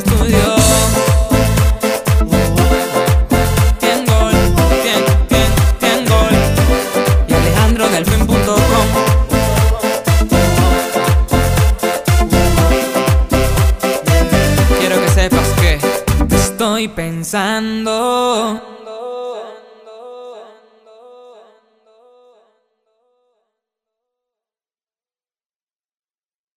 estudió. Tiengol, tien, tien, tiengol. Y Alejandro del Quiero que sepas que estoy pensando.